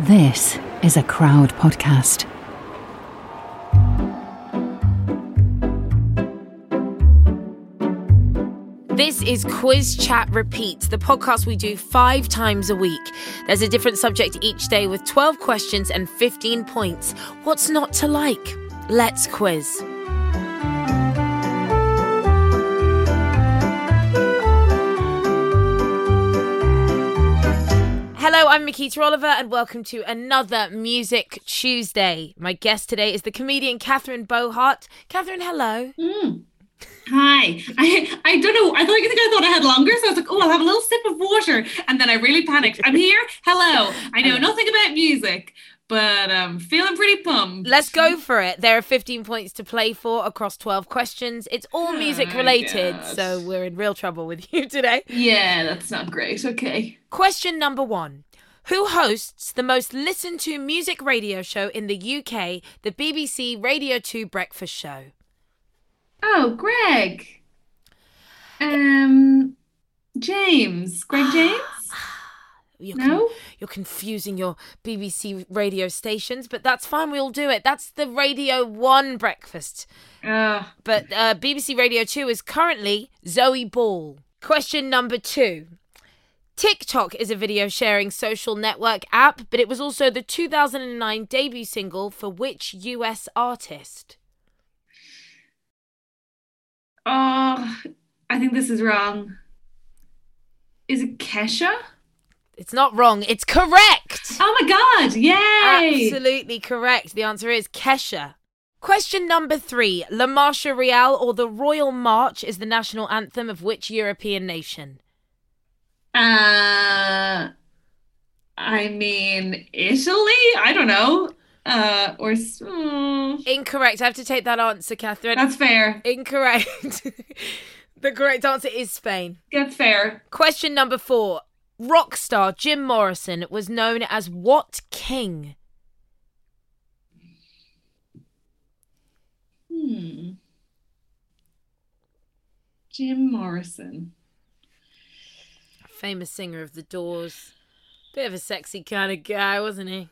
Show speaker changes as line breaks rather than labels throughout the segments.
This is a crowd podcast.
This is Quiz Chat Repeats, the podcast we do five times a week. There's a different subject each day with 12 questions and 15 points. What's not to like? Let's quiz. Hello, I'm Mikita Oliver, and welcome to another Music Tuesday. My guest today is the comedian Catherine Bohart. Catherine, hello.
Hi. I I don't know. I thought you think I thought I had longer, so I was like, oh, I'll have a little sip of water, and then I really panicked. I'm here. Hello. I know nothing about music, but I'm um, feeling pretty pumped.
Let's go for it. There are 15 points to play for across 12 questions. It's all music
Oh,
related,
God.
so we're in real trouble with you today.
Yeah, that's not great. Okay.
Question number one Who hosts the most listened to music radio show in the UK, the BBC Radio 2 Breakfast Show?
Oh, Greg. Um, James. Greg James.
You're,
No?
you're confusing your BBC radio stations, but that's fine. We'll do it. That's the Radio 1 breakfast.
Uh,
But uh, BBC Radio 2 is currently Zoe Ball. Question number two. TikTok is a video sharing social network app, but it was also the 2009 debut single for which US artist?
oh, I think this is wrong. Is it Kesha?
It's not wrong, it's correct!
Oh my God! Yay!
Absolutely correct. The answer is Kesha. Question number three La Marcha Real or the Royal March is the national anthem of which European nation?
Uh, I mean, Italy? I don't know. Uh, or s- mm,
Incorrect. I have to take that answer, Catherine.
that's fair.
Incorrect. the correct answer is Spain.
Get fair.
Question number four. Rock star Jim Morrison was known as what king?
Hmm. Jim Morrison.
Famous singer of the Doors. Bit of a sexy kind of guy, wasn't he?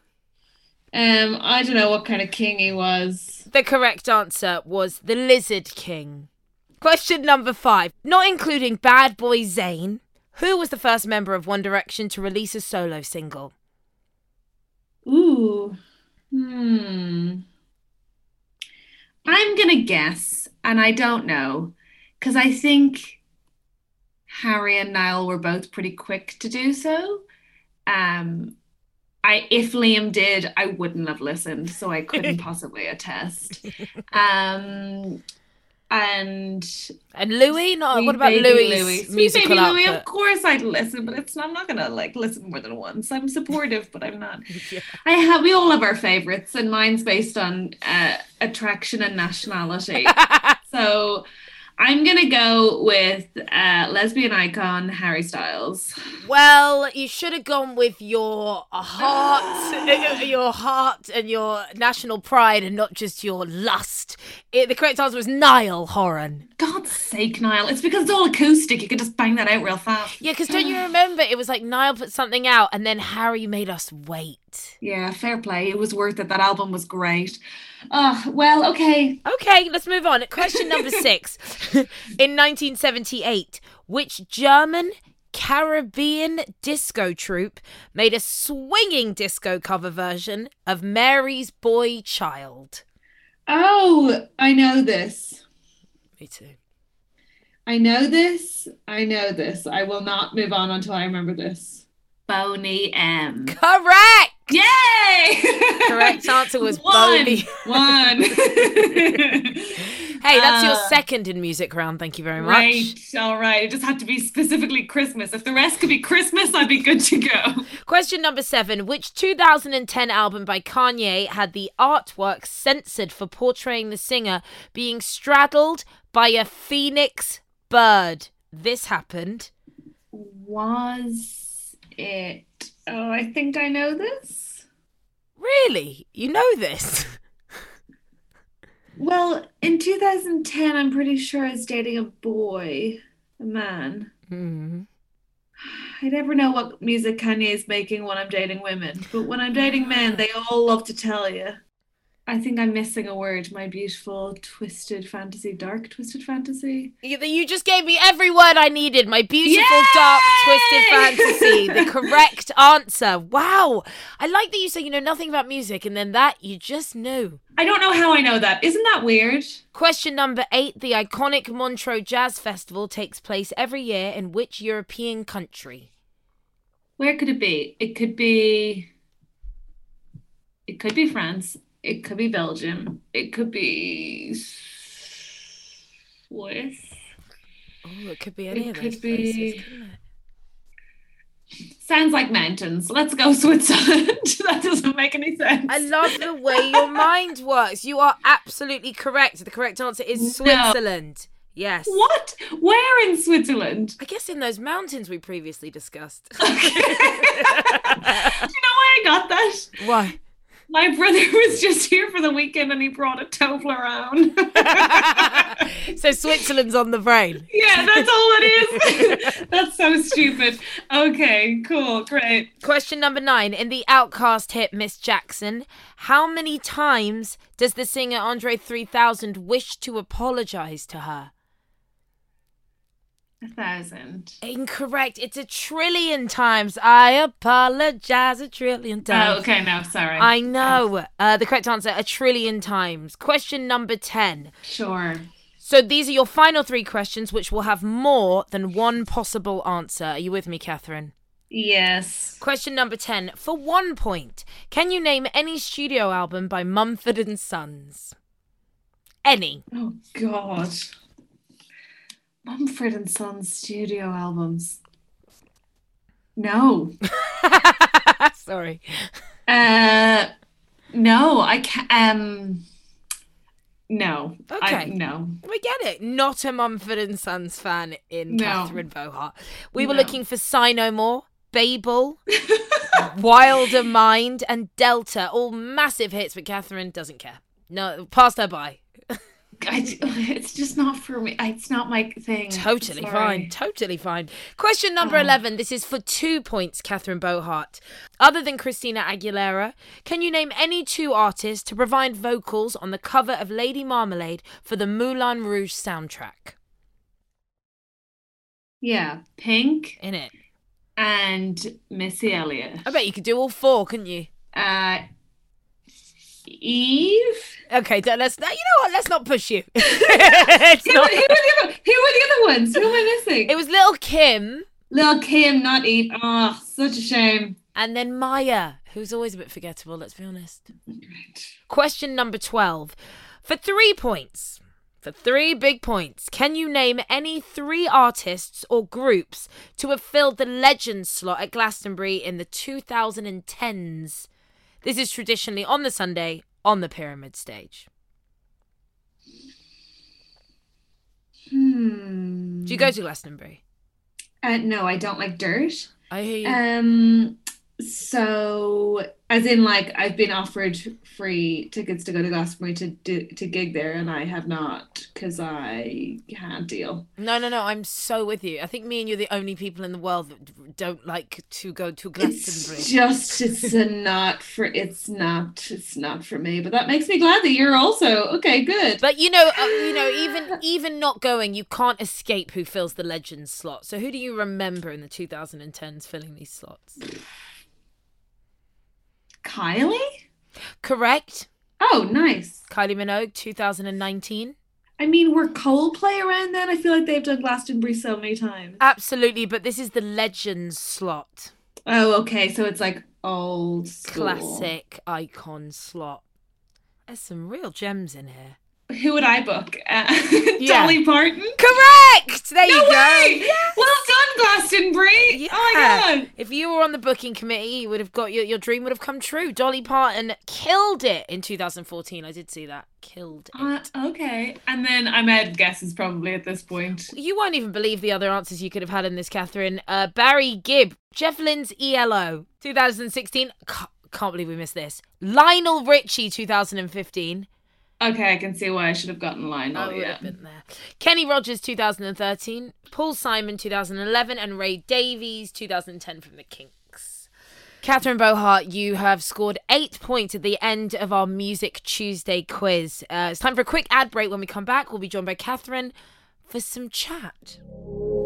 Um, I don't know what kind of king he was.
The correct answer was the Lizard King. Question number five. Not including Bad Boy Zayn, who was the first member of One Direction to release a solo single?
Ooh. Hmm. I'm gonna guess, and I don't know, because I think Harry and Niall were both pretty quick to do so. Um, I if Liam did, I wouldn't have listened, so I couldn't possibly attest. Um, and
And Louis? Not what about Louis'
Louis?
Musical
Baby Louis, of course I'd listen, but it's not, I'm not gonna like listen more than once. I'm supportive, but I'm not. I have we all have our favorites, and mine's based on uh, attraction and nationality. so I'm gonna go with uh, lesbian icon Harry Styles.
Well, you should have gone with your heart, your heart, and your national pride, and not just your lust. It, the correct answer was Niall Horan.
God's sake, Niall! It's because it's all acoustic. You could just bang that out real fast.
Yeah, because don't you remember? It was like Niall put something out, and then Harry made us wait.
Yeah, fair play. It was worth it. That album was great. Oh well, okay.
Okay, let's move on. Question number six. In 1978, which German Caribbean disco troupe made a swinging disco cover version of Mary's Boy Child?
Oh, I know this.
Me too.
I know this. I know this. I will not move on until I remember this. Boney M.
Correct!
Yay!
Correct answer was
One. One.
Hey, that's your
Uh,
second in music round. Thank you very much.
Right, all right. It just had to be specifically Christmas. If the rest could be Christmas, I'd be good to go.
Question number seven. Which 2010 album by Kanye had the artwork censored for portraying the singer being straddled by a phoenix bird? This happened.
Was it? Oh, I think I know this.
Really? You know this?
Well, in 2010, I'm pretty sure I was dating a boy, a man.
Hmm.
I never know what music Kanye is making when I'm dating women, but when I'm dating men, they all love to tell you. I think I'm missing a word. My beautiful, twisted fantasy, dark, twisted fantasy.
You, you just gave me every word I needed. My beautiful, dark, twisted fantasy. The correct answer. Wow. I like that you say you know nothing about music, and then that you just knew.
I don't know how I know that. Isn't that weird?
Question number eight. The iconic Montreux Jazz Festival takes place every year in which European country?
Where could it be? It could be. It could be France. It could be Belgium. It could be Swiss.
Oh, it could be any
It
of
could
those
be-
places, couldn't it?
Sounds like mountains. Let's go Switzerland. that doesn't make any sense.
I love the way your mind works. You are absolutely correct. The correct answer is
No.
Switzerland. Yes.
What? Where in Switzerland?
I guess in those mountains we previously discussed.
Do you know why I got that?
Why?
My brother was just here for the weekend and he brought a Toblerone.
so Switzerland's on the brain.
yeah, that's all it is. that's so stupid. Okay, cool, great.
Question number nine. In the OutKast hit Miss Jackson, how many times does the singer Andre 3000 wish to apologize to her?
A thousand.
Incorrect. It's a trillion times. I apologize a trillion times.
Oh, okay, no, sorry.
I know. Uh, the correct answer, a trillion times. Question number 10.
Sure.
So these are your final three questions, which will have more than one possible answer. Are you with me, Catherine?
Yes.
Question number 10. For one point, can you name any studio album by Mumford and Sons? Any.
Oh God. Mumford and Sons studio albums. No.
Sorry.
Uh no, I can't um no. I,
Okay.
no.
We get it. Not a Mumford and Sons fan in
No.
Catherine Bohart. We were
No.
looking for Sigh No More, Babel, Wilder Mind, and Delta. All massive hits, but Catherine doesn't care. No, passed her by.
I, it's just not for me. It's not my thing.
Totally
Sorry.
fine. Totally fine. Question number
Oh.
11. This is for two points, Catherine Bohart. Other than Christina Aguilera, can you name any two artists to provide vocals on the cover of Lady Marmalade for the Moulin Rouge soundtrack?
Yeah, Pink
In it.
and Missy Elliott.
I bet you could do all four, couldn't you?
Uh, Eve.
Okay, let's. You know what? Let's not push you. It's
Who,
not-
were the other, who were the other ones? Who am I missing?
it was Little Kim
Little Kim, not Eve. Oh, such a shame.
and then Mya, who's always a bit forgettable. Let's be honest. Question number 12. For three points, for three big points, can you name any three artists or groups to have filled the legend slot at Glastonbury in the 2010s? This is traditionally on the Sunday on the Pyramid stage.
Hmm.
Do you go to Glastonbury?
Uh, no, I don't like dirt.
I hear you.
Um, so as in like I've been offered free tickets to go to Glastonbury to do, to gig there, and I have not because I can't deal.
no, no, no. I'm so with you. I think me and you're the only people in the world that don't like to go to
It's
Glastonbury.
just it's a not for it's not it's not for me. But that makes me glad that you're also okay. Good.
But you know, uh, you know, even even not going, you can't escape who fills the legend slot. So who do you remember in the 2010s filling these slots?
Kylie.
Correct.
Oh, nice.
Kylie Minogue, 2019.
I mean, were Coldplay around then? I feel like they've done Glastonbury so many times.
Absolutely, but this is the legends slot.
Oh, okay. So it's like old school.
Classic icon slot. There's some real gems in here.
who would I book? Uh,
Yeah.
Dolly Parton.
Correct. There you
No
go. Yes.
Well Glastonbury.
Yeah.
Oh my god.
If you were on the booking committee, you would have got your, your dream would have come true. Dolly Parton killed it in 2014. I did see that. Killed it.
Uh, okay. And then I made guesses probably at this point.
You won't even believe the other answers you could have had in this, Catherine. Uh, Barry Gibb, Jeff Lynne's ELO, 2016. Ca- Can't believe we missed this. Lionel Richie, 2015.
Okay, I can see why I should have gotten line.
I
Oh
would
yeah.
have been there. Kenny Rogers, 2013. Paul Simon, 2011. And Ray Davies, 2010 from the Kinks. Catherine Bohart, you have scored eight points at the end of our Music Tuesday quiz. Uh, it's time for a quick ad break. When we come back, we'll be joined by Catherine for some chat.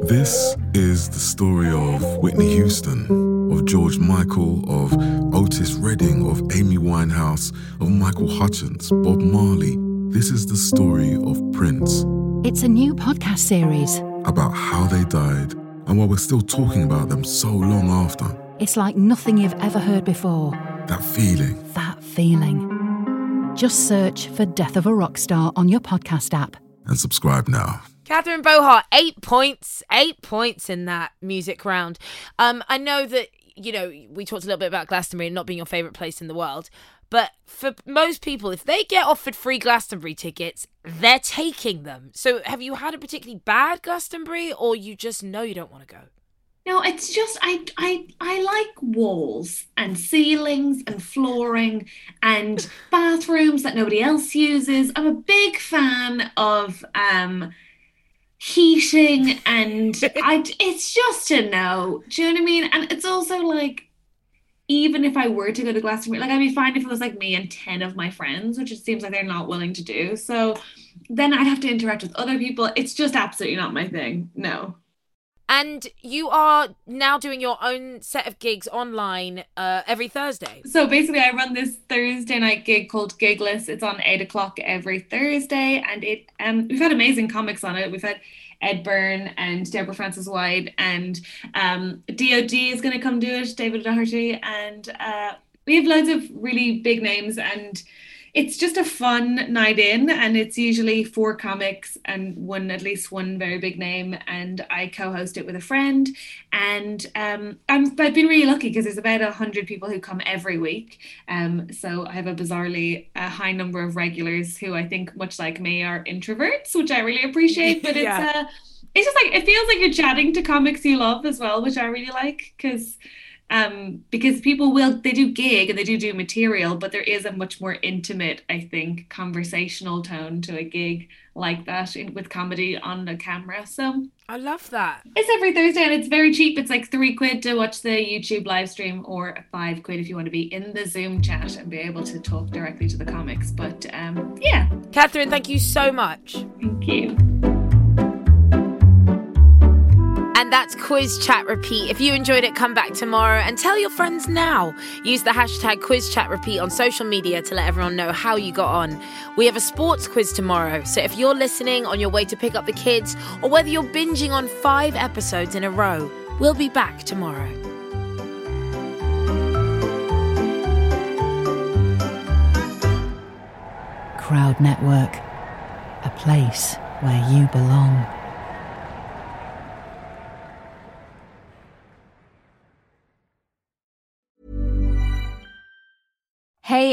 This is the story of Whitney Houston, of George Michael, of Otis Redding, of Amy Winehouse, of Michael Hutchence, Bob Marley. This is the story of Prince,
It's a new podcast series.
about how they died, and why we're still talking about them so long after.
It's like nothing you've ever heard before.
That feeling.
That feeling. Just search for Death of a Rock Star on your podcast app.
And subscribe now.
Catherine Bohart, eight points, eight points in that music round. Um, I know that you know we talked a little bit about Glastonbury not being your favorite place in the world, but for most people, if they get offered free Glastonbury tickets, they're taking them. So, have you had a particularly bad Glastonbury, or you just know you don't want to go?
No, it's just I I I like walls and ceilings and flooring and bathrooms that nobody else uses. I'm a big fan of um heating and I it's just a no. Do you know what I mean? And it's also like even if I were to go to Glastonbury, like I'd be fine if it was like me and 10 of my friends, which it seems like they're not willing to do. So then I'd have to interact with other people. It's just absolutely not my thing. No.
And you are now doing your own set of gigs online uh, every Thursday.
So basically, I run this Thursday night gig called Gigless. It's on eight o'clock every Thursday, and it um we've had amazing comics on it. We've had Ed Byrne and Deborah Frances-White, and um DOD is going to come do it, David O'Doherty, and uh, we have loads of really big names and. It's just a fun night in, and it's usually four comics and one, at least one very big name. And I co-host it with a friend, and um, I'm, I've been really lucky because there's about a hundred people who come every week. Um, so I have a bizarrely uh, high number of regulars who I think, much like me, are introverts, which I really appreciate. But it's
Yeah.
uh, it's just like it feels like you're chatting to comics you love as well, which I really like because um because people will they do gig and they do do material but there is a much more intimate i think conversational tone to a gig like that in, with comedy on the camera. So
I love that.
it's every thursday and it's very cheap. It's like three quid to watch the youtube live stream or five quid if you want to be in the zoom chat and be able to talk directly to the comics. But um yeah.
Catherine, thank you so much.
thank you
And that's Quiz Chat Repeat. If you enjoyed it, come back tomorrow and tell your friends now. Use the hashtag Quiz Chat Repeat on social media to let everyone know how you got on. We have a sports quiz tomorrow, so if you're listening on your way to pick up the kids or whether you're binging on five episodes in a row, we'll be back tomorrow.
Crowd Network. A place where you belong.